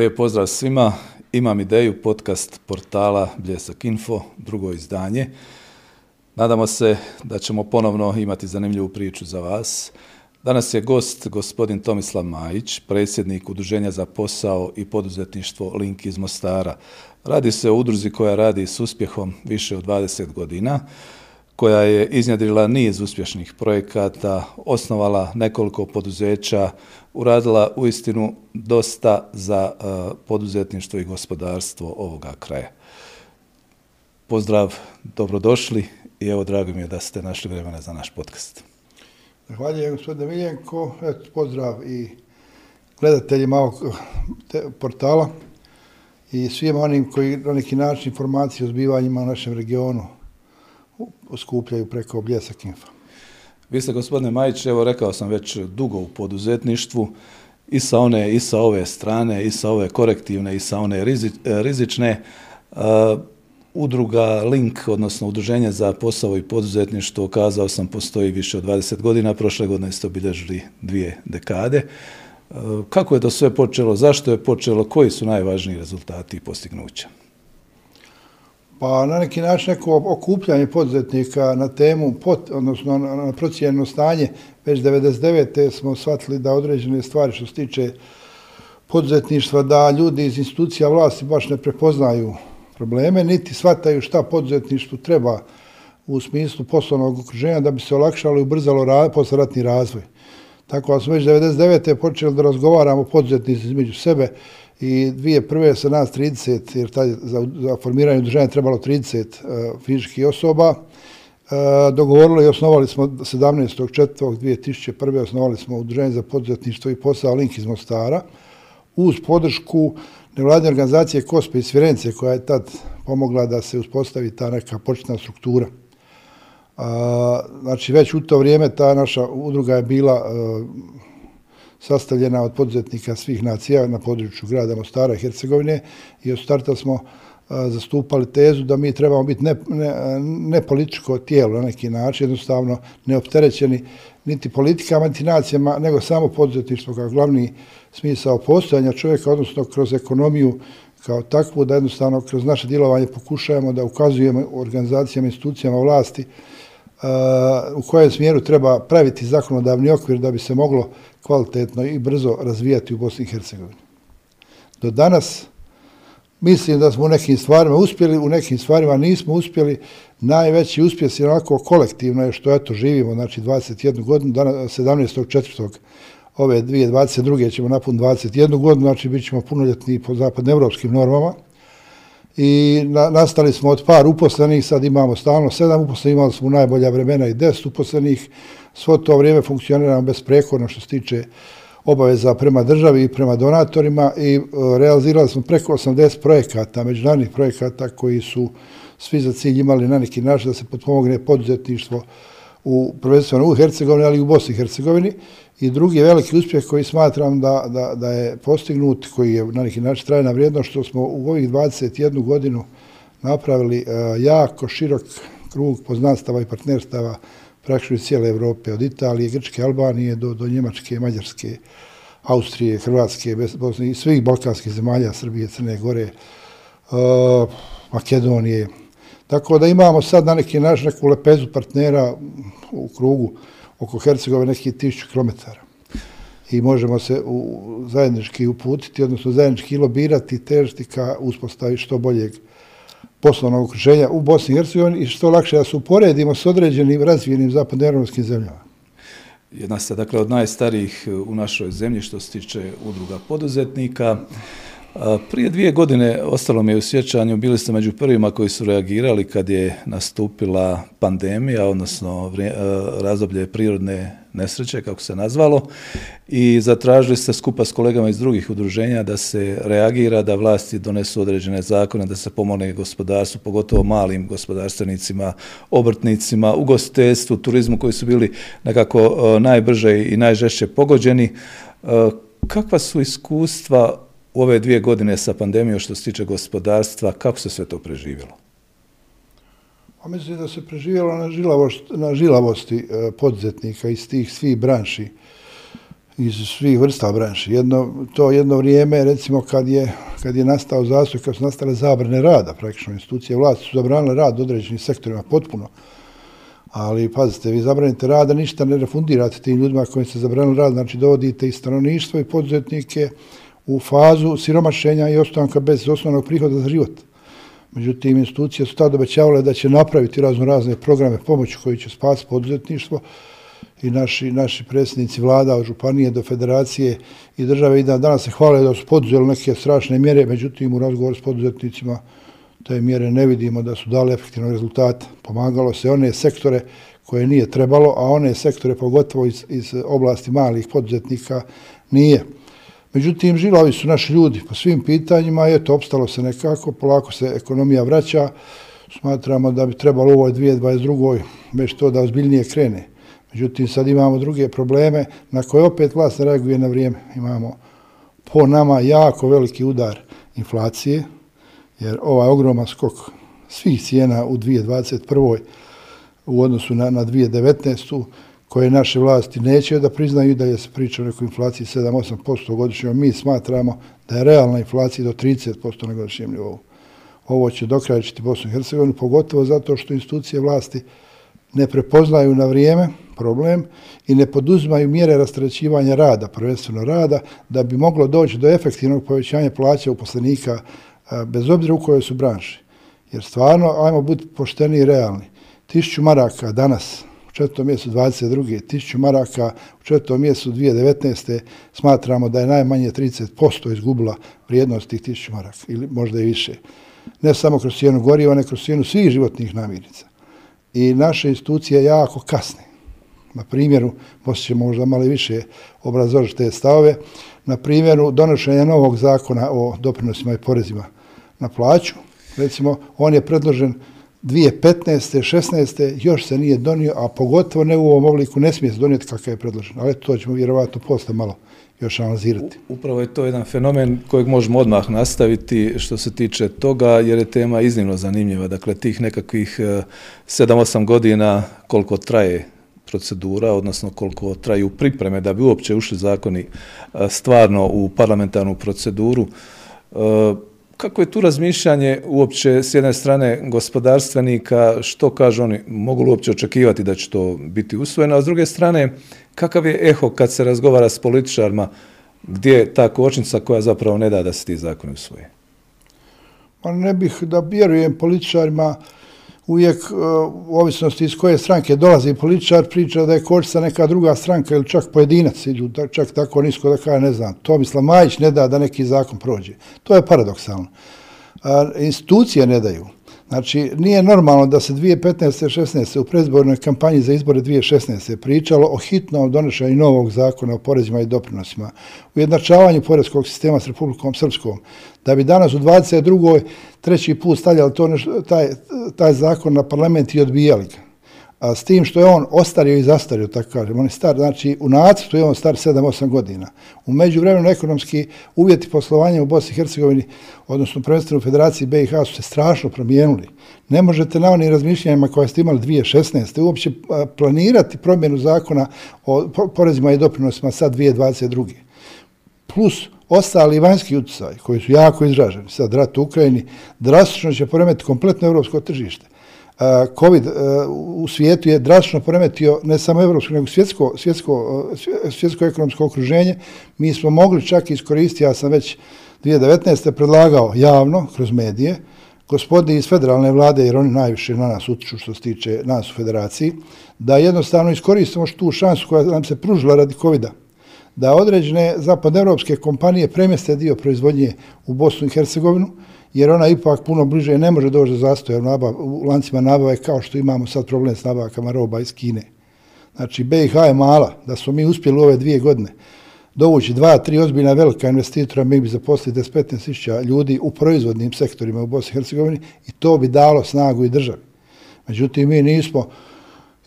Lijep pozdrav svima. Imam ideju podcast portala Bljesak Info, drugo izdanje. Nadamo se da ćemo ponovno imati zanimljivu priču za vas. Danas je gost gospodin Tomislav Majić, predsjednik Udruženja za posao i poduzetništvo Link iz Mostara. Radi se o udruzi koja radi s uspjehom više od 20 godina koja je iznjedrila niz uspješnih projekata, osnovala nekoliko poduzeća, uradila u istinu dosta za uh, poduzetništvo i gospodarstvo ovoga kraja. Pozdrav, dobrodošli i evo drago mi je da ste našli vremena za naš podcast. Zahvaljujem gospodine Miljenko, Et, pozdrav i gledateljima ovog eh, portala i svima onim koji na neki način informacije o zbivanjima u našem regionu skupljaju preko Bljesak Info. Vi ste, gospodine Majić, evo rekao sam već dugo u poduzetništvu, i sa one i sa ove strane, i sa ove korektivne, i sa one rizi, e, rizične. Uh, udruga Link, odnosno udruženje za posao i poduzetništvo, kazao sam, postoji više od 20 godina, prošle godine ste obilježili dvije dekade. Uh, kako je to sve počelo, zašto je počelo, koji su najvažniji rezultati i postignuća? Pa na neki način neko okupljanje poduzetnika na temu, pot, odnosno na, na stanje, već 99. smo shvatili da određene stvari što se tiče poduzetništva, da ljudi iz institucija vlasti baš ne prepoznaju probleme, niti shvataju šta poduzetništvu treba u smislu poslovnog okruženja da bi se olakšalo i ubrzalo ra, posleratni razvoj. Tako da smo već 99. počeli da razgovaramo poduzetnici između sebe i dvije prve sa nas 30, jer taj, za, za formiranje udruženja trebalo 30 uh, e, fizičkih osoba. Uh, dogovorili i osnovali smo 17.4.2001. osnovali smo udruženje za poduzetništvo i posao Link iz Mostara uz podršku nevladne organizacije Kospe iz Svirence koja je tad pomogla da se uspostavi ta neka početna struktura. Uh, znači već u to vrijeme ta naša udruga je bila uh, sastavljena od poduzetnika svih nacija na području grada Mostara i Hercegovine i od starta smo zastupali tezu da mi trebamo biti ne, ne, ne političko tijelo na neki način, jednostavno neopterećeni niti politikama, niti nacijama, nego samo poduzetništvo kao glavni smisao postojanja čovjeka, odnosno kroz ekonomiju kao takvu, da jednostavno kroz naše djelovanje pokušajemo da ukazujemo organizacijama, institucijama vlasti u kojem smjeru treba praviti zakonodavni okvir da bi se moglo kvalitetno i brzo razvijati u Bosni i Hercegovini. Do danas mislim da smo u nekim stvarima uspjeli, u nekim stvarima nismo uspjeli. Najveći uspjeh je onako kolektivno je što eto živimo, znači 21 godinu, 17.4. ove 2022. ćemo napun 21 godinu, znači bit ćemo punoljetni po zapadnoevropskim normama i na, nastali smo od par uposlenih, sad imamo stalno sedam uposlenih, imali smo najbolja vremena i deset uposlenih, svo to vrijeme funkcioniramo besprekorno što se tiče obaveza prema državi i prema donatorima i e, realizirali smo preko 80 projekata, međunarodnih projekata koji su svi za cilj imali na neki način da se potpomogne poduzetništvo u prvenstveno u Hercegovini, ali i u Bosni i Hercegovini. I drugi veliki uspjeh koji smatram da, da, da je postignut, koji je na neki način trajna vrijednost, što smo u ovih 21 godinu napravili uh, jako širok krug poznanstava i partnerstava praktično iz cijele Evrope, od Italije, Grčke, Albanije do, do Njemačke, Mađarske, Austrije, Hrvatske, Bosne i svih balkanskih zemalja, Srbije, Crne Gore, uh, Makedonije. Tako da imamo sad na neki naš neku lepezu partnera u krugu oko Hercegovine nekih tisuću kilometara. I možemo se u, zajednički uputiti, odnosno zajednički lobirati i težiti ka uspostavi što boljeg poslovnog okruženja u Bosni i Hercegovini i što lakše da se uporedimo s određenim razvijenim zapadnoevropskim zemljama. Jedna ste dakle od najstarijih u našoj zemlji što se tiče udruga poduzetnika. Prije dvije godine ostalo mi je u sjećanju, bili ste među prvima koji su reagirali kad je nastupila pandemija, odnosno razdoblje prirodne nesreće, kako se nazvalo, i zatražili ste skupa s kolegama iz drugih udruženja da se reagira, da vlasti donesu određene zakone, da se pomogne gospodarstvu, pogotovo malim gospodarstvenicima, obrtnicima, ugostiteljstvu, turizmu koji su bili nekako najbrže i najžešće pogođeni. Kakva su iskustva u ove dvije godine sa pandemijom što se tiče gospodarstva, kako se sve to preživjelo? Pa mislim da se preživjelo na, žilavost, na žilavosti e, poduzetnika iz tih svih branši. iz svih vrsta branši. Jedno, to jedno vrijeme, recimo, kad je, kad je nastao zastoj, kad su nastale zabrane rada, praktično institucije vlasti su zabranile rad određenim sektorima potpuno. Ali, pazite, vi zabranite rada, ništa ne refundirate tim ljudima koji se zabranili rad, znači dovodite i stanovništvo i poduzetnike u fazu siromašenja i ostanka bez osnovnog prihoda za život. Međutim, institucije su tada obećavale da će napraviti razno razne programe pomoći koji će spasiti poduzetništvo i naši, naši predsjednici vlada od županije do federacije i države i da danas se hvale da su poduzeli neke strašne mjere, međutim u razgovoru s poduzetnicima te mjere ne vidimo da su dali efektivno rezultat. Pomagalo se one sektore koje nije trebalo, a one sektore pogotovo iz, iz oblasti malih poduzetnika nije. Međutim, žilavi su naši ljudi po svim pitanjima, je to opstalo se nekako, polako se ekonomija vraća, smatramo da bi trebalo u ovoj 2022. već to da ozbiljnije krene. Međutim, sad imamo druge probleme na koje opet vlast ne reaguje na vrijeme. Imamo po nama jako veliki udar inflacije, jer ovaj ogroman skok svih cijena u 2021. u odnosu na, na 2019 koje naše vlasti neće da priznaju da je se priča o nekoj inflaciji 7-8% godišnje. Mi smatramo da je realna inflacija do 30% na godišnjem nivou. Ovo će dokrajčiti Bosnu i Hercegovinu, pogotovo zato što institucije vlasti ne prepoznaju na vrijeme problem i ne poduzimaju mjere rastrećivanja rada, prvenstveno rada, da bi moglo doći do efektivnog povećanja plaća uposlenika bez obzira u kojoj su branši. Jer stvarno, ajmo biti pošteni i realni. Tišću maraka danas četvrtom mjesecu 22. tisuću maraka, u četvrtom mjesecu 2019. smatramo da je najmanje 30% izgubila vrijednost tih tisuću maraka, ili možda i više. Ne samo kroz cijenu goriva, ne kroz cijenu svih životnih namirnica. I naše institucije jako kasne. Na primjeru, poslije ćemo možda malo više obrazožiti te stavove, na primjeru donošenja novog zakona o doprinosima i porezima na plaću, recimo, on je predložen 2015. 16. još se nije donio, a pogotovo ne u ovom obliku ne smije se donijeti kakav je predložen. Ali to ćemo vjerovatno posle malo još analizirati. Upravo je to jedan fenomen kojeg možemo odmah nastaviti što se tiče toga, jer je tema iznimno zanimljiva. Dakle, tih nekakvih e, 7-8 godina koliko traje procedura, odnosno koliko traju pripreme da bi uopće ušli zakoni e, stvarno u parlamentarnu proceduru, e, kako je tu razmišljanje uopće s jedne strane gospodarstvenika, što kažu oni, mogu li uopće očekivati da će to biti usvojeno, a s druge strane, kakav je eho kad se razgovara s političarima, gdje je ta kočnica koja zapravo ne da da se ti zakoni usvoje? Pa ne bih da vjerujem političarima, uvijek e, u ovisnosti iz koje stranke dolazi političar, priča da je kočica neka druga stranka ili čak pojedinac, ili čak tako nisko da kaže, ne znam, Tomislav Majić ne da da neki zakon prođe. To je paradoksalno. Institucije ne daju. Znači, nije normalno da se 2015. 16. u predizbornoj kampanji za izbore 2016. pričalo o hitnom donošenju novog zakona o porezima i doprinosima, u porezkog sistema s Republikom Srpskom, da bi danas u 22. treći put stavljali to nešto, taj, taj zakon na parlament i odbijali ga a s tim što je on ostario i zastario, tako kažem, on je star, znači u nacrtu je on star 7-8 godina. U međuvremenu ekonomski uvjeti poslovanja u Bosni i Hercegovini, odnosno prvenstveno u Federaciji BiH su se strašno promijenuli. Ne možete na onim razmišljanjima koje ste imali 2016. uopće planirati promjenu zakona o porezima i doprinosima sad 2022. Plus ostali vanjski utjecaj koji su jako izraženi, sad rat u Ukrajini, drastično će poremetiti kompletno evropsko tržište. Eh, COVID eh, u svijetu je drastično poremetio ne samo evropsko, nego svjetsko, svjetsko, eh, svjetsko ekonomsko okruženje. Mi smo mogli čak iskoristiti, ja sam već 2019. predlagao javno, kroz medije, gospodi iz federalne vlade, jer oni najviše na nas utiču što se tiče nas u federaciji, da jednostavno iskoristimo tu šansu koja nam se pružila radi covid -a, da određene zapadnoevropske kompanije premjeste dio proizvodnje u Bosnu i Hercegovinu, jer ona ipak puno bliže ne može doći do zastoja u, nabav, u lancima nabave kao što imamo sad problem s nabavkama roba iz Kine. Znači, BiH je mala, da smo mi uspjeli ove dvije godine dovući dva, tri ozbiljna velika investitora, mi bi zaposlili 10-15 ljudi u proizvodnim sektorima u Bosni i Hercegovini i to bi dalo snagu i državi. Međutim, mi nismo,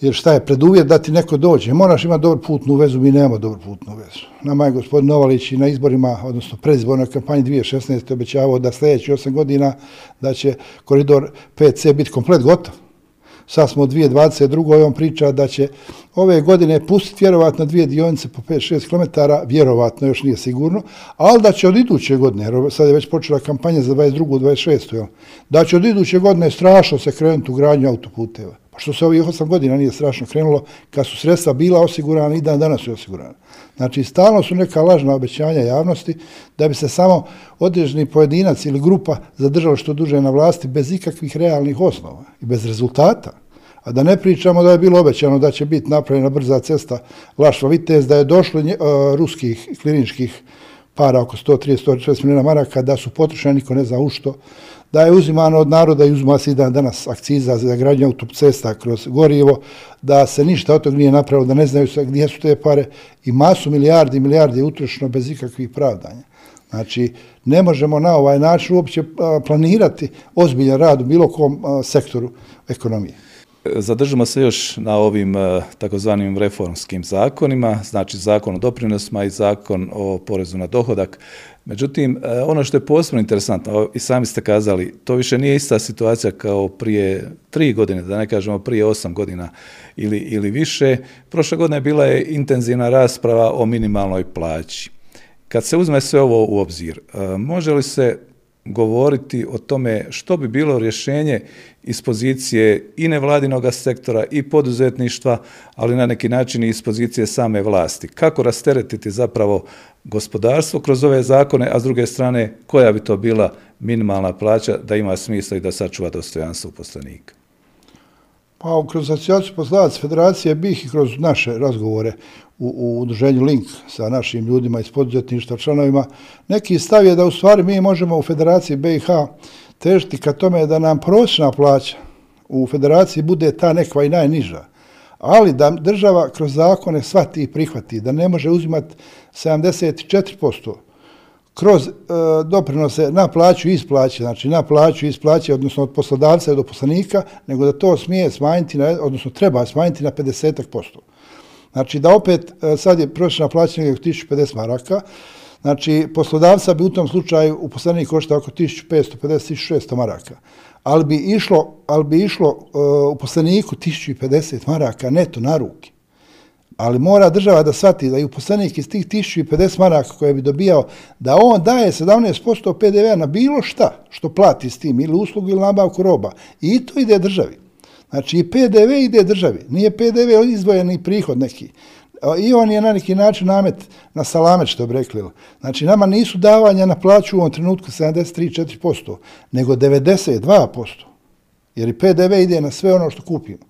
Jer šta je preduvjet da ti neko dođe? Moraš imati dobru putnu vezu, mi nemamo dobru putnu vezu. Nama je gospodin Novalić i na izborima, odnosno predizbornoj kampanji 2016. obećavao da sljedeći 8 godina da će koridor 5C biti komplet gotov. sad smo u 2022. on priča da će ove godine pustiti vjerovatno dvije dionice po 5-6 km, vjerovatno još nije sigurno, ali da će od iduće godine, jer sad je već počela kampanja za 22. 26. da će od iduće godine strašno se krenuti u gradnju autoputeva. Pa što se ovih 8 godina nije strašno krenulo, kad su sredstva bila osigurana i dan danas su osigurana. Znači, stalno su neka lažna obećanja javnosti da bi se samo određeni pojedinac ili grupa zadržala što duže na vlasti bez ikakvih realnih osnova i bez rezultata. A da ne pričamo da je bilo obećano da će biti napravljena brza cesta Lašva Vitez, da je došlo uh, ruskih kliničkih para oko 130-140 milijuna maraka, da su potrošeni, niko ne zna u što, da je uzimano od naroda i uzima se dan danas akciza za gradnje autocesta kroz gorivo, da se ništa od toga nije napravilo, da ne znaju se gdje su te pare i masu milijardi i milijardi je utrošeno bez ikakvih pravdanja. Znači, ne možemo na ovaj način uopće planirati ozbiljan rad u bilo kom sektoru ekonomije. Zadržimo se još na ovim takozvanim reformskim zakonima, znači zakon o doprinosima i zakon o porezu na dohodak. Međutim, e, ono što je posebno interesantno, i sami ste kazali, to više nije ista situacija kao prije tri godine, da ne kažemo prije osam godina ili, ili više. Prošle godine bila je intenzivna rasprava o minimalnoj plaći. Kad se uzme sve ovo u obzir, e, može li se govoriti o tome što bi bilo rješenje iz pozicije i nevladinog sektora i poduzetništva, ali na neki način i iz pozicije same vlasti. Kako rasteretiti zapravo gospodarstvo kroz ove zakone, a s druge strane koja bi to bila minimalna plaća da ima smisla i da sačuva dostojanstvo uposlenika? Pa kroz asocijaciju poslanac federacije bih i kroz naše razgovore u, u udruženju Link sa našim ljudima iz poduzetništva članovima, neki stav je da u stvari mi možemo u federaciji BiH težiti ka tome da nam prosječna plaća u federaciji bude ta nekva i najniža, ali da država kroz zakone svati i prihvati, da ne može uzimati 74% kroz e, doprinose na plaću i isplaće, znači na plaću i isplaće, odnosno od poslodavca do poslanika, nego da to smije smanjiti, na, odnosno treba smanjiti na 50%. Znači da opet, e, sad je prosječna plaća nekako 1050 maraka, znači poslodavca bi u tom slučaju u poslednjih košta oko 1550-1600 maraka. Ali bi išlo, ali bi išlo uh, u poslaniku 1050 maraka neto na ruke. Ali mora država da shvati da i uposlenik iz tih 1050 maraka koje bi dobijao, da on daje 17% PDV na bilo šta što plati s tim, ili uslugu ili nabavku roba. I to ide državi. Znači i PDV ide državi, nije PDV izdvojeni prihod neki. I on je na neki način namet na salamet, što bi rekli. Znači nama nisu davanja na plaću u ovom trenutku 73-4%, nego 92%. Jer i PDV ide na sve ono što kupimo.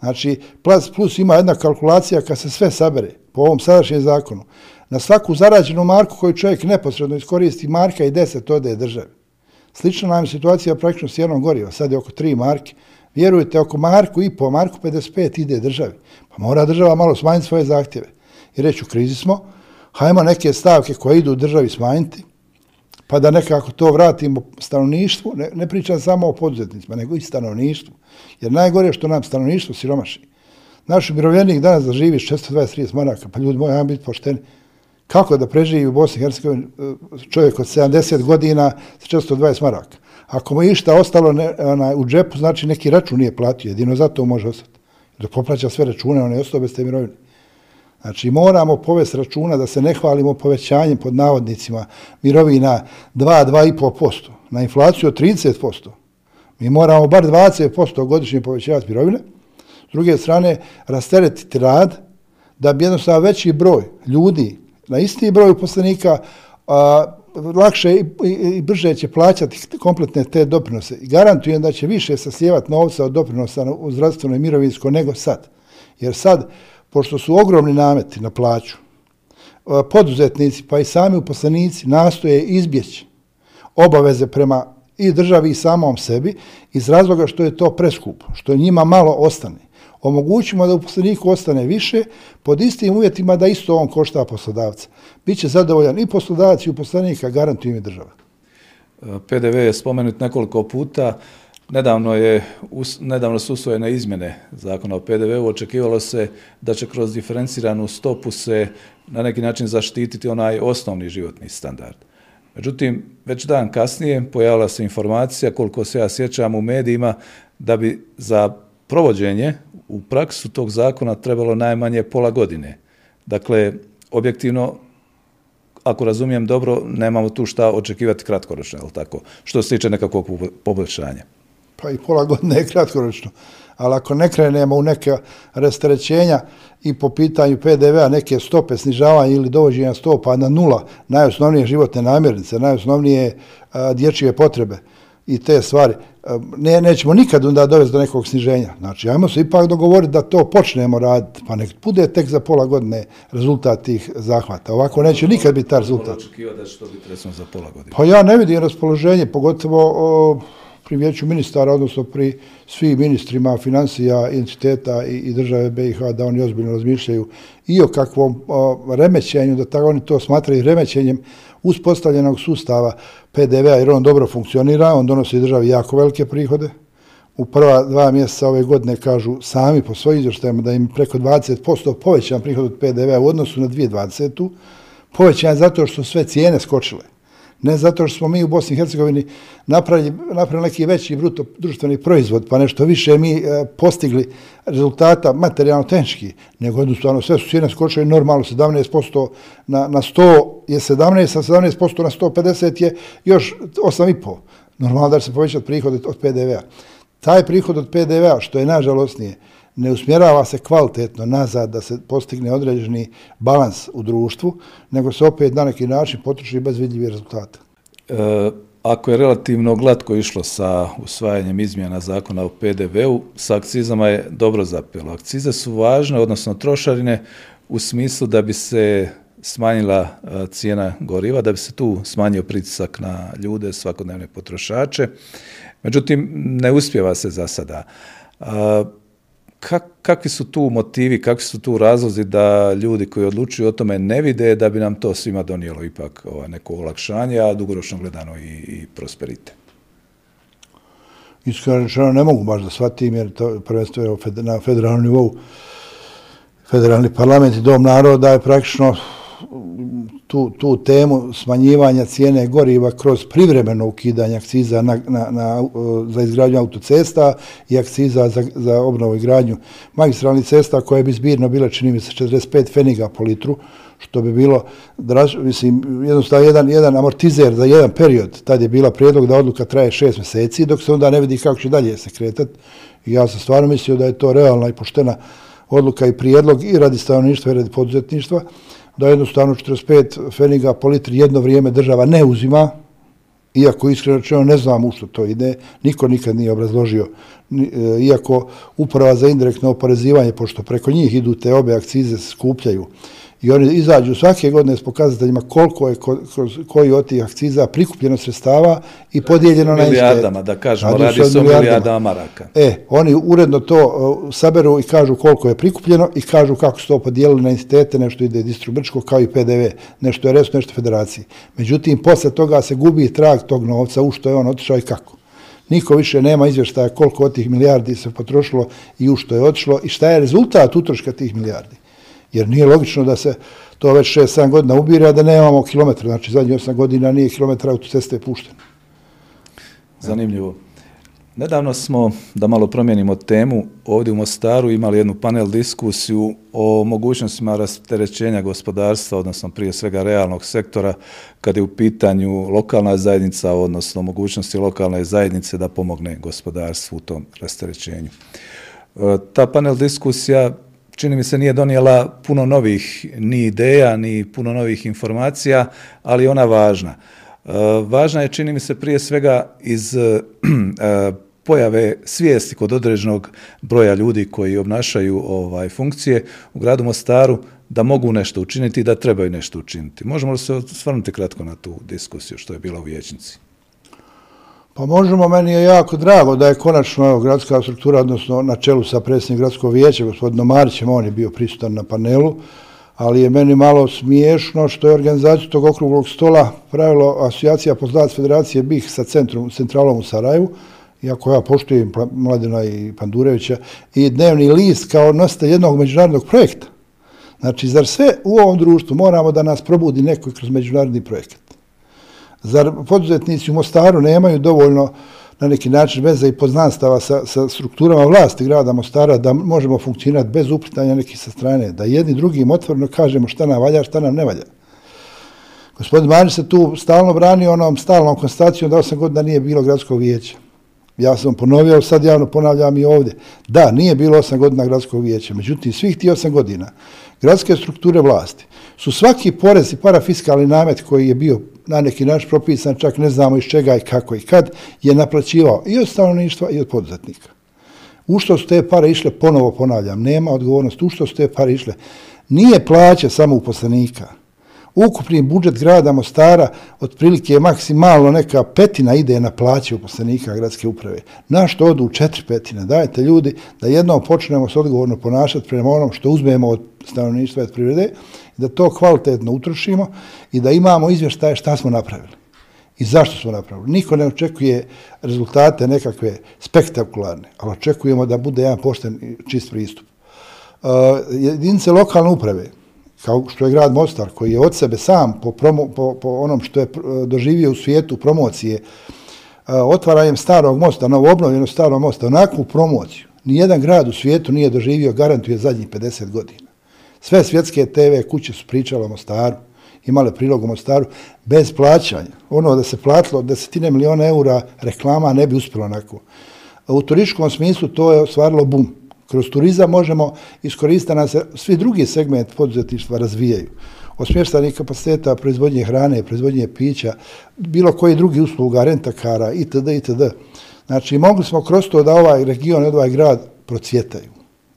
Znači, plus, plus ima jedna kalkulacija kad se sve sabere po ovom sadašnjem zakonu. Na svaku zarađenu marku koju čovjek neposredno iskoristi, marka i 10 ode državi. Slična nam je situacija praktično s jednom goriva. Sad je oko 3 marke. Vjerujte, oko marku i po marku 55 ide državi. Pa mora država malo smanjiti svoje zahtjeve. I reći, u krizi smo, hajmo neke stavke koje idu u državi smanjiti, pa da nekako to vratimo stanovništvu, ne, ne pričam samo o poduzetnicima, nego i stanovništvu. Jer najgore je što nam stanovništvo siromaši. Naš umirovljenik danas da živi 620-30 maraka, pa ljudi moji, ajmo biti pošteni. Kako da preživi u Bosni i Hercegovini e, čovjek od 70 godina sa 620 maraka? Ako mu išta ostalo ne, ona, u džepu, znači neki račun nije platio, jedino zato može ostati. Dok poplaća sve račune, on je ostao bez te mirovine. Znači, moramo povesti računa da se ne hvalimo povećanjem pod navodnicima mirovina 2-2,5%, na inflaciju od 30%. Mi moramo bar 20% godišnje povećavati mirovine. S druge strane, rasteretiti rad da bi jednostavno veći broj ljudi na isti broj uposlenika a, lakše i, i, i brže će plaćati kompletne te doprinose. I garantujem da će više saslijevati novca od doprinosa u zdravstveno i mirovinsko nego sad. Jer sad, pošto su ogromni nameti na plaću, poduzetnici pa i sami uposlenici nastoje izbjeći obaveze prema i državi i samom sebi iz razloga što je to preskupo, što njima malo ostane. Omogućimo da uposleniku ostane više pod istim uvjetima da isto on košta poslodavca. Biće zadovoljan i poslodavac i uposlenika, garantuju im država. PDV je spomenut nekoliko puta. Nedavno je nedavno su usvojene izmjene zakona o PDV-u. Očekivalo se da će kroz diferenciranu stopu se na neki način zaštititi onaj osnovni životni standard. Međutim, već dan kasnije pojavila se informacija, koliko se ja sjećam u medijima, da bi za provođenje u praksu tog zakona trebalo najmanje pola godine. Dakle, objektivno, ako razumijem dobro, nemamo tu šta očekivati kratkoročno, je tako? Što se tiče nekakvog poboljšanja. Pa i pola godine je kratkoročno. Ali ako ne krenemo u neke rastrećenja i po pitanju PDV-a neke stope snižavanja ili dovođenja stopa na nula, najosnovnije životne namirnice, najosnovnije a, dječje potrebe i te stvari, ne, nećemo nikad onda dovesti do nekog sniženja. Znači, ajmo se ipak dogovoriti da to počnemo raditi, pa nek bude tek za pola godine rezultat tih zahvata. Ovako neće nikad biti ta rezultat. da će to biti recimo za pola godine? Pa ja ne vidim raspoloženje, pogotovo o, pri vijeću ministara, odnosno pri svim ministrima financija, entiteta i, i države BiH, da oni ozbiljno razmišljaju i o kakvom o, remećenju, da tako oni to smatraju remećenjem uspostavljenog sustava PDV-a, jer on dobro funkcionira, on donosi državi jako velike prihode. U prva dva mjeseca ove godine kažu sami po svojim izvještajima da im preko 20% povećan prihod od PDV-a u odnosu na 2020. Povećan je zato što sve cijene skočile ne zato što smo mi u Bosni i Hercegovini napravili, napravili neki veći bruto društveni proizvod, pa nešto više mi e, postigli rezultata materijalno-tehnički, nego jednostavno sve su cijene skočile normalno 17% na, na 100 je 17, a 17% na 150 je još 8,5. Normalno da se povećati prihod od PDV-a. Taj prihod od PDV-a, što je nažalostnije, ne usmjerava se kvalitetno nazad da se postigne određeni balans u društvu, nego se opet na neki način potroši bez vidljivih rezultata. E, ako je relativno glatko išlo sa usvajanjem izmjena zakona o PDV-u, sa akcizama je dobro zapelo. Akcize su važne, odnosno trošarine, u smislu da bi se smanjila e, cijena goriva, da bi se tu smanjio pritisak na ljude, svakodnevne potrošače. Međutim, ne uspjeva se za sada. E, kak, kakvi su tu motivi, kakvi su tu razlozi da ljudi koji odlučuju o tome ne vide da bi nam to svima donijelo ipak ova, neko olakšanje, a dugoročno gledano i, i prosperite? Iskreno ne mogu baš da shvatim jer to prvenstvo je na federalnom nivou. Federalni parlament i dom naroda je praktično tu, tu temu smanjivanja cijene goriva kroz privremeno ukidanje akciza na, na, na, e, za izgradnju autocesta i akciza za, za obnovu i gradnju magistralnih cesta koje bi zbirno bile, čini mi se, 45 feniga po litru, što bi bilo, draž, mislim, jednostavno jedan, jedan amortizer za jedan period. Tad je bila prijedlog da odluka traje šest mjeseci, dok se onda ne vidi kako će dalje se kretati. I ja sam stvarno mislio da je to realna i poštena odluka i prijedlog i radi stanovništva i radi poduzetništva da jednostavno 45 feniga po litri jedno vrijeme država ne uzima, iako iskreno rečeno ne znam u što to ide, niko nikad nije obrazložio, e, iako uprava za indirektno oporezivanje, pošto preko njih idu te obe akcize skupljaju, i oni izađu svake godine s pokazateljima koliko je kroz koji od tih akciza prikupljeno sredstava i podijeljeno na milijardama, da kažemo, radi, radi se o milijardama maraka. E, oni uredno to uh, saberu i kažu koliko je prikupljeno i kažu kako su to podijelili na institute, nešto ide distribučko kao i PDV, nešto je resno, nešto federaciji. Međutim, posle toga se gubi trag tog novca, u što je on otišao i kako. Niko više nema izvještaja koliko od tih milijardi se potrošilo i u što je otišlo i šta je rezultat utroška tih milijardi. Jer nije logično da se to već 6-7 godina ubire, a da nemamo kilometra. Znači, zadnjih 8 godina nije kilometra autoceste pušteno. Zanimljivo. Nedavno smo, da malo promijenimo temu, ovdje u Mostaru imali jednu panel diskusiju o mogućnostima rasterećenja gospodarstva, odnosno prije svega realnog sektora, kad je u pitanju lokalna zajednica, odnosno mogućnosti lokalne zajednice da pomogne gospodarstvu u tom rasterećenju. E, ta panel diskusija čini mi se nije donijela puno novih ni ideja, ni puno novih informacija, ali ona važna. E, važna je, čini mi se, prije svega iz e, pojave svijesti kod određenog broja ljudi koji obnašaju ovaj funkcije u gradu Mostaru da mogu nešto učiniti i da trebaju nešto učiniti. Možemo li se osvrnuti kratko na tu diskusiju što je bila u vječnici? Pa možemo, meni je jako drago da je konačno evo, gradska struktura, odnosno na čelu sa predsjednik gradskog vijeća, gospodinom Marićem, on je bio prisutan na panelu, ali je meni malo smiješno što je organizaciju tog okruglog stola pravilo asocijacija posladac federacije BiH sa centrum, centralom u Sarajevu, iako ja poštujem pa-, Mladina i Pandurevića, i dnevni list kao nosite jednog međunarodnog projekta. Znači, zar sve u ovom društvu moramo da nas probudi neko kroz međunarodni projekat? Zar poduzetnici u Mostaru nemaju dovoljno na neki način veze i poznanstava sa, sa strukturama vlasti grada Mostara da možemo funkcionirati bez uplitanja nekih sa strane, da jedni drugim otvoreno kažemo šta nam valja, šta nam ne valja. Gospodin Manić se tu stalno brani onom stalnom konstatacijom da osam godina nije bilo gradskog vijeća. Ja sam ponovio, sad javno ponavljam i ovdje. Da, nije bilo osam godina gradskog vijeća. Međutim, svih ti osam godina gradske strukture vlasti su svaki porez i parafiskalni namet koji je bio na neki naš propisan, čak ne znamo iz čega i kako i kad, je naplaćivao i od stanovništva i od poduzetnika. U što su te pare išle, ponovo ponavljam, nema odgovornost, u što su te pare išle. Nije plaća samo uposlenika, ukupni budžet grada Mostara otprilike je maksimalno neka petina ide na plaće uposlenika gradske uprave. Na što odu u četiri petine? Dajte ljudi da jednom počnemo se odgovorno ponašati prema onom što uzmemo od stanovništva od prirode, da to kvalitetno utrošimo i da imamo izvještaje šta smo napravili i zašto smo napravili. Niko ne očekuje rezultate nekakve spektakularne, ali očekujemo da bude jedan pošten i čist pristup. Uh, jedinice lokalne uprave, kao što je grad Mostar, koji je od sebe sam po, promo, po, po onom što je eh, doživio u svijetu promocije, eh, otvaranjem starog mosta, novo obnovljeno starog mosta, onakvu promociju, nijedan grad u svijetu nije doživio, garantuje zadnjih 50 godina. Sve svjetske TV kuće su pričale o Mostaru, imale prilog o Mostaru, bez plaćanja. Ono da se platilo desetine miliona eura reklama ne bi uspjelo onako. U turističkom smislu to je ostvarilo bum kroz turizam možemo iskoristiti da se svi drugi segment poduzetništva razvijaju. Od smještanih kapaciteta, proizvodnje hrane, proizvodnje pića, bilo koji drugi usluga, rentakara, itd. itd. Znači, mogli smo kroz to da ovaj region i ovaj grad procvjetaju.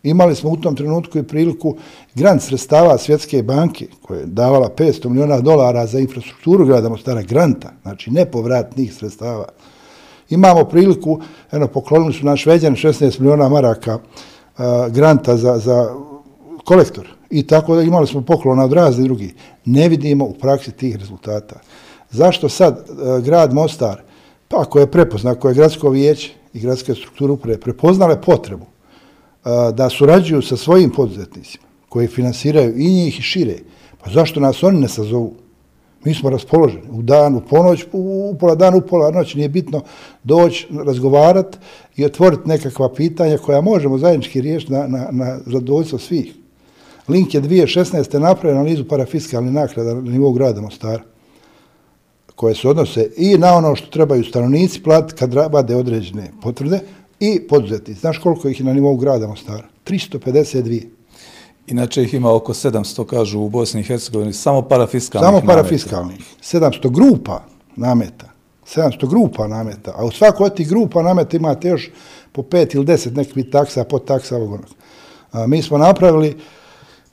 Imali smo u tom trenutku i priliku grant sredstava Svjetske banke, koja je davala 500 miliona dolara za infrastrukturu grada Mostara, granta, znači nepovratnih sredstava. Imamo priliku, eno, poklonili su naš veđan 16 miliona maraka E, granta za, za kolektor. I tako da imali smo poklona od razni drugi. Ne vidimo u praksi tih rezultata. Zašto sad e, grad Mostar, pa ako je prepozna, ako je gradsko vijeće i gradske strukture uprave prepoznale potrebu e, da surađuju sa svojim poduzetnicima koji finansiraju i njih i šire, pa zašto nas oni ne sazovu? Mi smo raspoloženi u dan, u ponoć, u pola dan, u pola noć, nije bitno doći, razgovarati i otvoriti nekakva pitanja koja možemo zajednički riješiti na, na, na zadovoljstvo svih. Link je 2016. napravio analizu parafiskalnih nakrada na nivou grada Mostara koje se odnose i na ono što trebaju stanovnici platiti kad vade određene potvrde i poduzetnici. Znaš koliko ih je na nivou grada Mostara? 352. Inače ih ima oko 700, kažu u Bosni i Hercegovini, samo parafiskalnih Samo parafiskalnih. 700 grupa nameta. 700 grupa nameta. A u svakoj od tih grupa nameta imate još po 5 ili 10 nekih taksa, pod taksa ovog onog. Mi smo napravili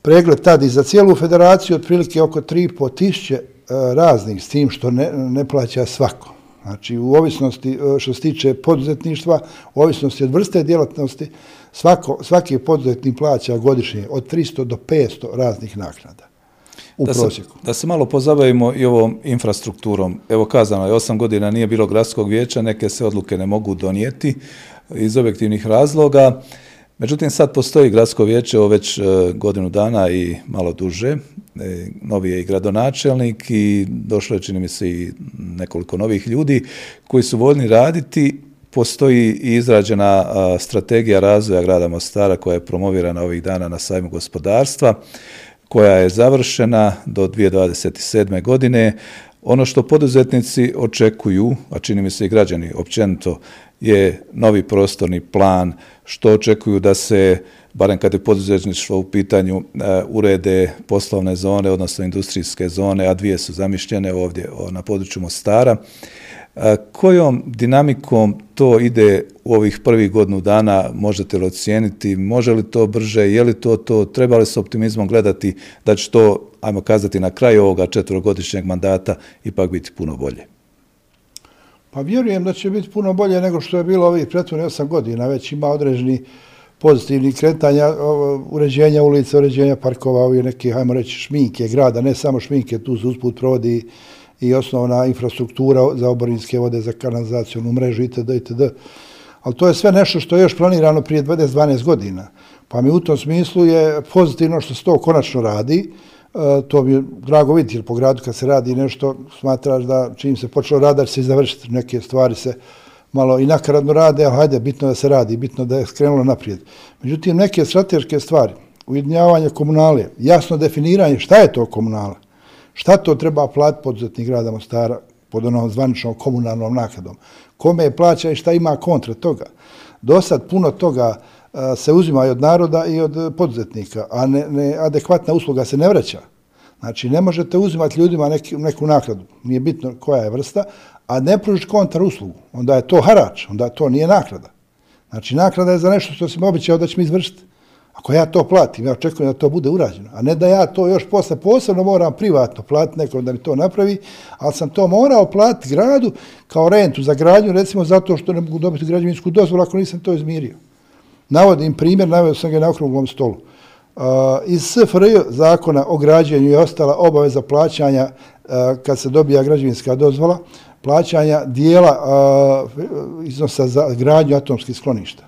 pregled tad i za cijelu federaciju otprilike oko 3,5 tišće e, raznih s tim što ne, ne plaća svako. Znači, u ovisnosti e, što se tiče poduzetništva, u ovisnosti od vrste djelatnosti, svako, svaki poduzetnik plaća godišnje od 300 do 500 raznih naknada u da prosjeku. Se, da se malo pozabavimo i ovom infrastrukturom. Evo kazano je, osam godina nije bilo gradskog vijeća, neke se odluke ne mogu donijeti iz objektivnih razloga. Međutim, sad postoji gradsko vijeće ovo već e, godinu dana i malo duže. E, novi je i gradonačelnik i došlo je, čini mi se, i nekoliko novih ljudi koji su voljni raditi. Postoji i izrađena strategija razvoja grada Mostara koja je promovirana ovih dana na sajmu gospodarstva, koja je završena do 2027. godine. Ono što poduzetnici očekuju, a čini mi se i građani općenito, je novi prostorni plan, što očekuju da se, barem kad je poduzetništvo u pitanju, e, urede poslovne zone, odnosno industrijske zone, a dvije su zamišljene ovdje na području Mostara. Kojom dinamikom to ide u ovih prvih godinu dana, možete li ocijeniti, može li to brže, je li to to, treba li s optimizmom gledati da će to, ajmo kazati, na kraju ovoga četvrogodišnjeg mandata ipak biti puno bolje? Pa vjerujem da će biti puno bolje nego što je bilo ovih pretvornih osam godina. Već ima određeni pozitivni kretanja, uređenja ulica, uređenja parkova, ovih neke, hajmo reći, šminke grada, ne samo šminke, tu se usput provodi i osnovna infrastruktura za oborinske vode, za kanalizacijonu mrežu itd. itd. Ali to je sve nešto što je još planirano prije 20-12 godina. Pa mi u tom smislu je pozitivno što se to konačno radi. E, to mi je drago vidjeti, jer po gradu kad se radi nešto, smatraš da čim se počelo radar se završiti, neke stvari se malo i nakaradno rade, ali hajde, bitno da se radi, bitno da je skrenulo naprijed. Međutim, neke strateške stvari, ujedinjavanje komunale, jasno definiranje šta je to komunala, šta to treba platiti poduzetnik grada Mostara pod onom zvaničnom komunalnom nakladom, kome je plaća i šta ima kontra toga. Do sad puno toga e, se uzima i od naroda i od poduzetnika, a ne, ne, adekvatna usluga se ne vraća. Znači, ne možete uzimati ljudima neki, neku nakladu, nije bitno koja je vrsta, a ne pružiti kontar uslugu. Onda je to harač, onda to nije naklada. Znači, naklada je za nešto što sam običao da će mi izvršiti. Ako ja to platim, ja očekujem da to bude urađeno. A ne da ja to još posle posebno moram privatno platiti nekom da mi to napravi, ali sam to morao platiti gradu kao rentu za gradnju, recimo zato što ne mogu dobiti građevinsku dozvolu ako nisam to izmirio. Navodim primjer, navodim sam ga na okruglom stolu. Uh, iz SFRJ zakona o građenju je ostala obaveza plaćanja uh, kad se dobija građevinska dozvola, plaćanja dijela uh, iznosa za gradnju atomskih skloništa.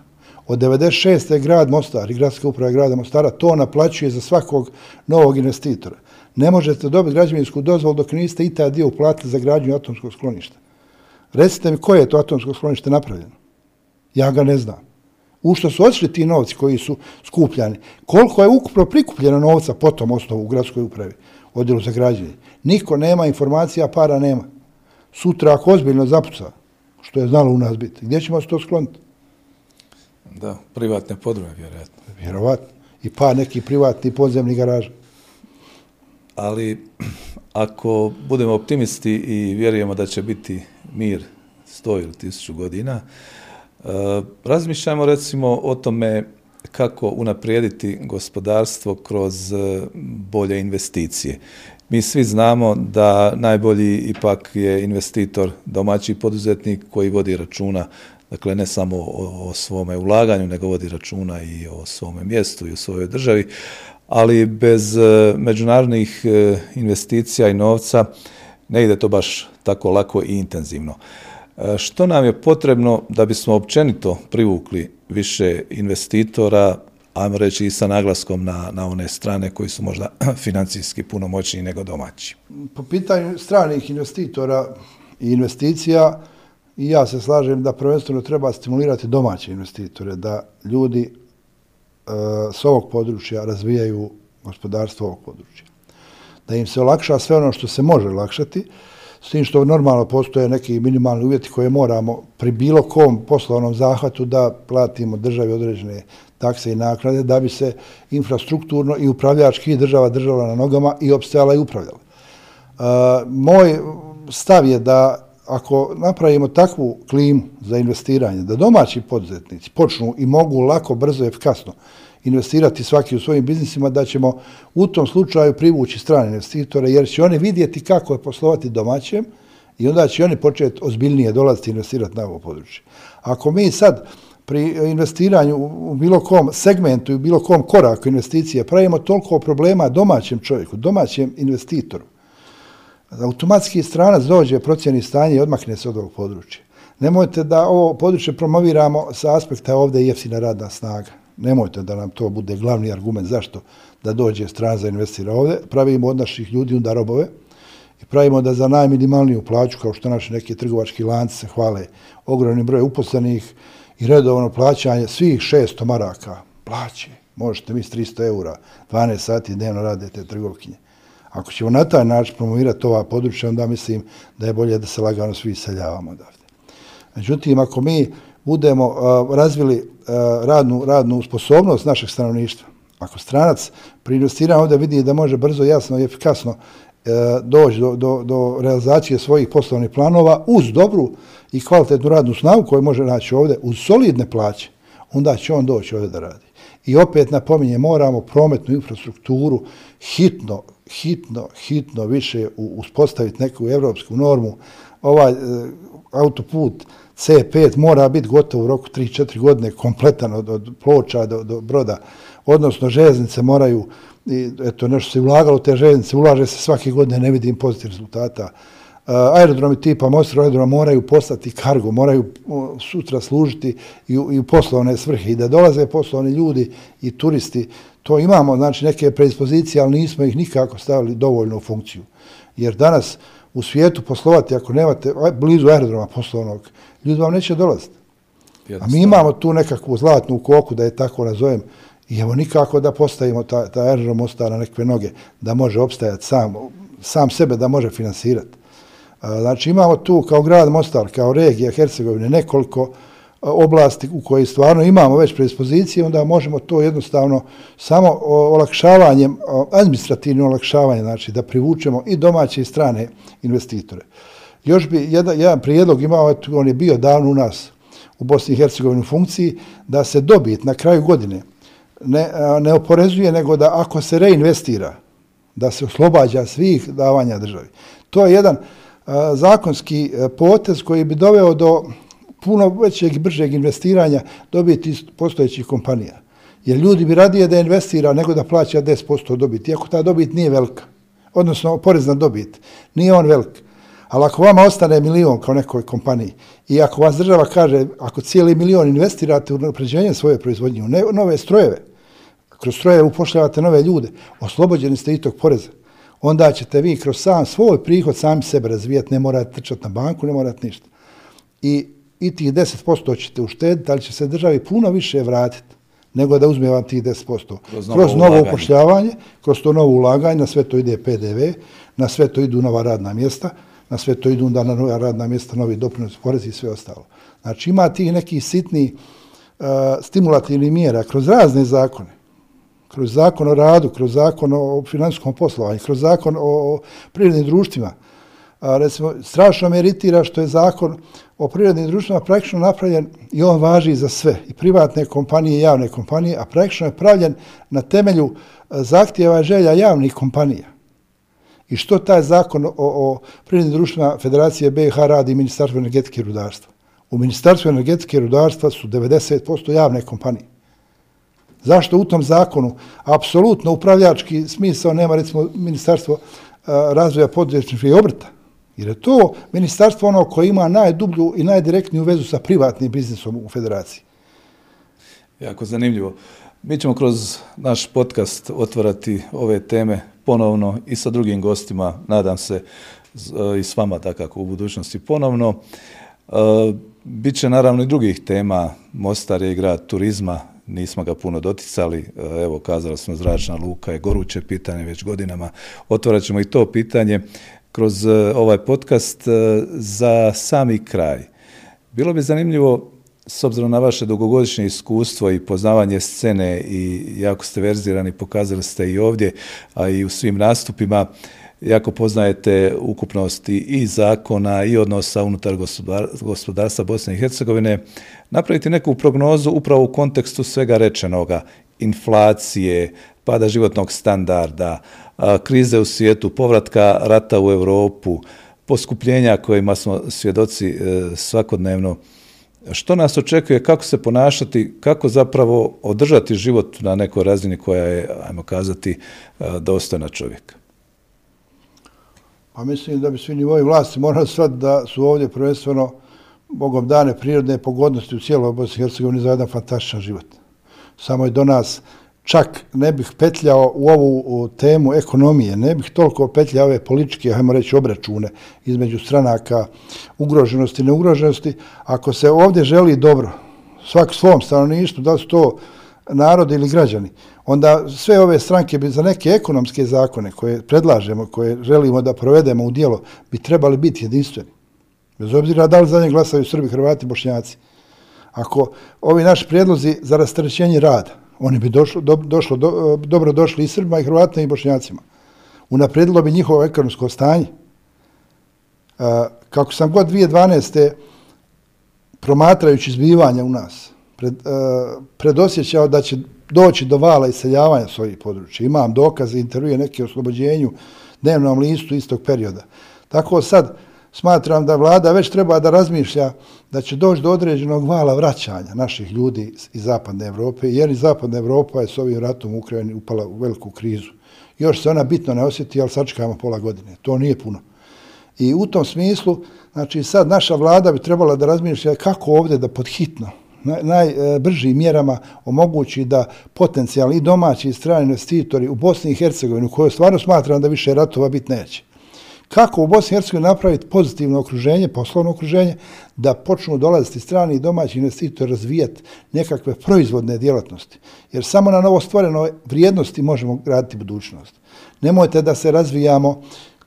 Od 96. je grad Mostar i gradska uprava grada Mostara to naplaćuje za svakog novog investitora. Ne možete dobiti građevinsku dozvolu dok niste i taj dio uplatili za gradnju atomskog skloništa. Recite mi koje je to atomsko sklonište napravljeno? Ja ga ne znam u što su odšli ti novci koji su skupljani, koliko je ukupno prikupljeno novca po tom osnovu u gradskoj upravi, odjelu za građenje. Niko nema informacija, para nema. Sutra ako ozbiljno zapuca, što je znalo u nas biti, gdje ćemo se to skloniti? Da, privatne podrume, vjerojatno. Vjerovatno. I pa neki privatni podzemni garaž. Ali ako budemo optimisti i vjerujemo da će biti mir sto ili tisuću godina, E, razmišljamo recimo o tome kako unaprijediti gospodarstvo kroz e, bolje investicije. Mi svi znamo da najbolji ipak je investitor, domaći poduzetnik koji vodi računa, dakle ne samo o, o svome ulaganju, nego vodi računa i o svome mjestu i o svojoj državi, ali bez e, međunarodnih e, investicija i novca ne ide to baš tako lako i intenzivno. E, što nam je potrebno da bismo općenito privukli više investitora, ajmo reći i sa naglaskom na, na one strane koji su možda financijski puno moćniji nego domaći? Po pitanju stranih investitora i investicija, i ja se slažem da prvenstveno treba stimulirati domaće investitore, da ljudi e, s ovog područja razvijaju gospodarstvo ovog područja. Da im se olakša sve ono što se može olakšati, s tim što normalno postoje neki minimalni uvjeti koje moramo pri bilo kom poslovnom zahvatu da platimo državi određene takse i naknade da bi se infrastrukturno i upravljački država držala na nogama i opstajala i upravljala. E, moj stav je da ako napravimo takvu klimu za investiranje, da domaći poduzetnici počnu i mogu lako, brzo i efikasno investirati svaki u svojim biznisima, da ćemo u tom slučaju privući strane investitore, jer će oni vidjeti kako je poslovati domaćem i onda će oni početi ozbiljnije dolaziti i investirati na ovo područje. Ako mi sad pri investiranju u bilo kom segmentu i u bilo kom koraku investicije pravimo toliko problema domaćem čovjeku, domaćem investitoru, automatski stranac dođe, procjeni stanje i odmakne se od ovog područja. Nemojte da ovo područje promoviramo sa aspekta ovdje jeftina radna snaga nemojte da nam to bude glavni argument zašto da dođe stran za investira ovdje. pravimo od naših ljudi onda robove i pravimo da za najminimalniju plaću, kao što naši neki trgovački lanci se hvale, ogromni broj uposlenih i redovno plaćanje svih 600 maraka plaće. Možete mi 300 eura, 12 sati dnevno radite trgovkinje. Ako ćemo na taj način promovirati ova područja, onda mislim da je bolje da se lagano svi iseljavamo odavde. Međutim, ako mi budemo uh, razvili uh, radnu, radnu sposobnost našeg stanovništva, ako stranac pri investiranju ovdje vidi da može brzo, jasno i efikasno uh, doći do, do, do realizacije svojih poslovnih planova uz dobru i kvalitetnu radnu snagu koju može naći ovdje, uz solidne plaće, onda će on doći ovdje da radi. I opet napominje, moramo prometnu infrastrukturu hitno, hitno, hitno više uspostaviti neku evropsku normu. Ovaj e, autoput, C5 mora biti gotov u roku 3-4 godine kompletan od, od ploča do, do broda, odnosno željeznice moraju, i, eto nešto se ulagalo te željeznice, ulaže se svake godine, ne vidim pozitiv rezultata. Uh, aerodromi tipa Mostra aerodroma moraju postati kargo, moraju sutra služiti i u, i u poslovne svrhe i da dolaze poslovni ljudi i turisti. To imamo, znači, neke predispozicije, ali nismo ih nikako stavili dovoljno u funkciju. Jer danas u svijetu poslovati ako nemate blizu aerodroma poslovnog, ljudi vam neće dolaziti. A mi imamo tu nekakvu zlatnu koku, da je tako nazovem, i evo nikako da postavimo ta, ta aerodrom ostane na nekve noge, da može opstajati sam, sam sebe, da može finansirati. Znači imamo tu kao grad Mostar, kao regija Hercegovine, nekoliko e, oblasti u kojoj stvarno imamo već predispozicije, onda možemo to jednostavno samo olakšavanjem, administrativnim olakšavanjem, znači da privučemo i domaće i strane investitore. Još bi jedan, jedan prijedlog imao, on je bio davno u nas u Bosni i Hercegovini u funkciji, da se dobit na kraju godine ne, ne oporezuje, nego da ako se reinvestira, da se oslobađa svih davanja državi. To je jedan uh, zakonski e, potez koji bi doveo do puno većeg i bržeg investiranja dobiti iz postojećih kompanija. Jer ljudi bi radije da investira nego da plaća 10% dobiti, iako ta dobit nije velika. Odnosno, porezna dobit. Nije on velik. Ali ako vama ostane milion kao nekoj kompaniji i ako vas država kaže, ako cijeli milion investirate u napređenje svoje proizvodnje, u nove strojeve, kroz strojeve upošljavate nove ljude, oslobođeni ste i tog poreza, onda ćete vi kroz sam svoj prihod sami sebe razvijati, ne morate trčati na banku, ne morate ništa. I i tih 10% ćete uštediti, ali će se državi puno više vratiti nego da uzme vam tih 10%. Kroz novo, kroz novo upošljavanje, kroz to novo ulaganje, na sve to ide PDV, na sve to idu nova radna mjesta, na sve to idu onda na nova radna mjesta, novi doprinos, porezi i sve ostalo. Znači ima tih nekih sitni uh, stimulativni mjera kroz razne zakone, kroz zakon o radu, kroz zakon o finansijskom poslovanju, kroz zakon o, prirodnim društvima, a, recimo, strašno me iritira što je zakon o prirodnim društvima praktično napravljen i on važi za sve, i privatne kompanije i javne kompanije, a praktično je pravljen na temelju e, zahtjeva i želja javnih kompanija. I što taj zakon o, o prirodnim društvima Federacije BiH radi Ministarstvo energetike i rudarstva? U Ministarstvu energetike i rudarstva su 90% javne kompanije. Zašto u tom zakonu apsolutno upravljački smisao nema recimo Ministarstvo eh, razvoja poduzetništva i obrta? Jer je to ministarstvo ono koje ima najdublju i najdirektniju vezu sa privatnim biznisom u federaciji. Jako zanimljivo. Mi ćemo kroz naš podcast otvarati ove teme ponovno i sa drugim gostima, nadam se eh, i s vama takako u budućnosti ponovno. Eh, e, Biće naravno i drugih tema, Mostar je grad turizma, nismo ga puno doticali, e, evo kazali smo zračna luka je goruće pitanje već godinama, otvorat ćemo i to pitanje kroz e, ovaj podcast e, za sami kraj. Bilo bi zanimljivo, s obzirom na vaše dugogodišnje iskustvo i poznavanje scene i jako ste verzirani, pokazali ste i ovdje, a i u svim nastupima, jako poznajete ukupnosti i zakona i odnosa unutar gospodarstva Bosne i Hercegovine, napraviti neku prognozu upravo u kontekstu svega rečenoga, inflacije, pada životnog standarda, krize u svijetu, povratka rata u Europu, poskupljenja kojima smo svjedoci e, svakodnevno. Što nas očekuje, kako se ponašati, kako zapravo održati život na nekoj razini koja je, ajmo kazati, e, dostojna čovjeka? A mislim da bi svi nivoji vlasti morali shvatiti da su ovdje prvenstveno Bogom dane prirodne pogodnosti u cijeloj Bosni i Hercegovini za jedan fantastičan život. Samo je do nas čak ne bih petljao u ovu temu ekonomije, ne bih toliko petljao ove političke, hajmo reći, obračune između stranaka ugroženosti i neugroženosti. Ako se ovdje želi dobro, svak svom stanovništvu, da su to narod ili građani, onda sve ove stranke bi za neke ekonomske zakone koje predlažemo, koje želimo da provedemo u dijelo, bi trebali biti jedinstveni. Bez obzira da li za nje glasaju Srbi, Hrvati, Bošnjaci. Ako ovi naši prijedlozi za rastrećenje rada, oni bi došlo, do, došlo, do, dobro došli i Srbima, i Hrvatima, i Bošnjacima. Unapredilo bi njihovo ekonomsko stanje. E, kako sam god 2012. promatrajući zbivanja u nas, pred, a, predosjećao da će doći do vala iseljavanja svojih područja. Imam dokaze, intervjuje neke oslobođenju dnevnom listu istog perioda. Tako sad, smatram da vlada već treba da razmišlja da će doći do određenog vala vraćanja naših ljudi iz zapadne Evrope, jer i zapadna Evropa je s ovim ratom u Ukrajini upala u veliku krizu. Još se ona bitno ne osjeti, ali sačekamo pola godine. To nije puno. I u tom smislu, znači sad naša vlada bi trebala da razmišlja kako ovdje da podhitno, najbržim mjerama omogući da potencijalni i domaći i strani investitori u Bosni i Hercegovini, koju stvarno smatram da više ratova biti neće, Kako u Bosni i Hercegovini napraviti pozitivno okruženje, poslovno okruženje, da počnu dolaziti strani i domaći investitori razvijati nekakve proizvodne djelatnosti. Jer samo na novo stvorenoj vrijednosti možemo graditi budućnost. Nemojte da se razvijamo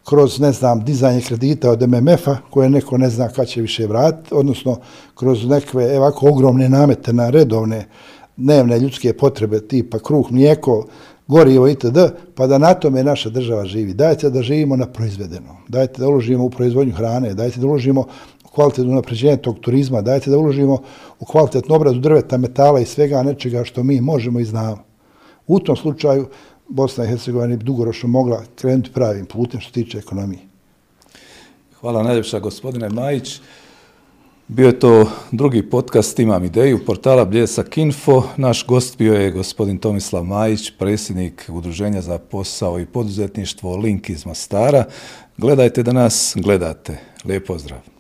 kroz, ne znam, dizanje kredita od MMF-a, koje neko ne zna kada će više vratiti, odnosno kroz nekve ovako ogromne namete na redovne dnevne ljudske potrebe tipa kruh, mlijeko, gorivo itd., pa da na tome naša država živi. Dajte da živimo na proizvedeno, dajte da uložimo u proizvodnju hrane, dajte da uložimo u kvalitetno napređenje tog turizma, dajte da uložimo u kvalitetnu obradu drveta, metala i svega nečega što mi možemo i znamo. U tom slučaju Bosna i Hercegovina bi dugoročno mogla krenuti pravim putem što tiče ekonomije. Hvala najljepša gospodine Majić. Bio je to drugi podcast Imam ideju portala Bljesak Info. Naš gost bio je gospodin Tomislav Majić, predsjednik Udruženja za posao i poduzetništvo Link iz Mostara. Gledajte da nas gledate. Lijep pozdrav.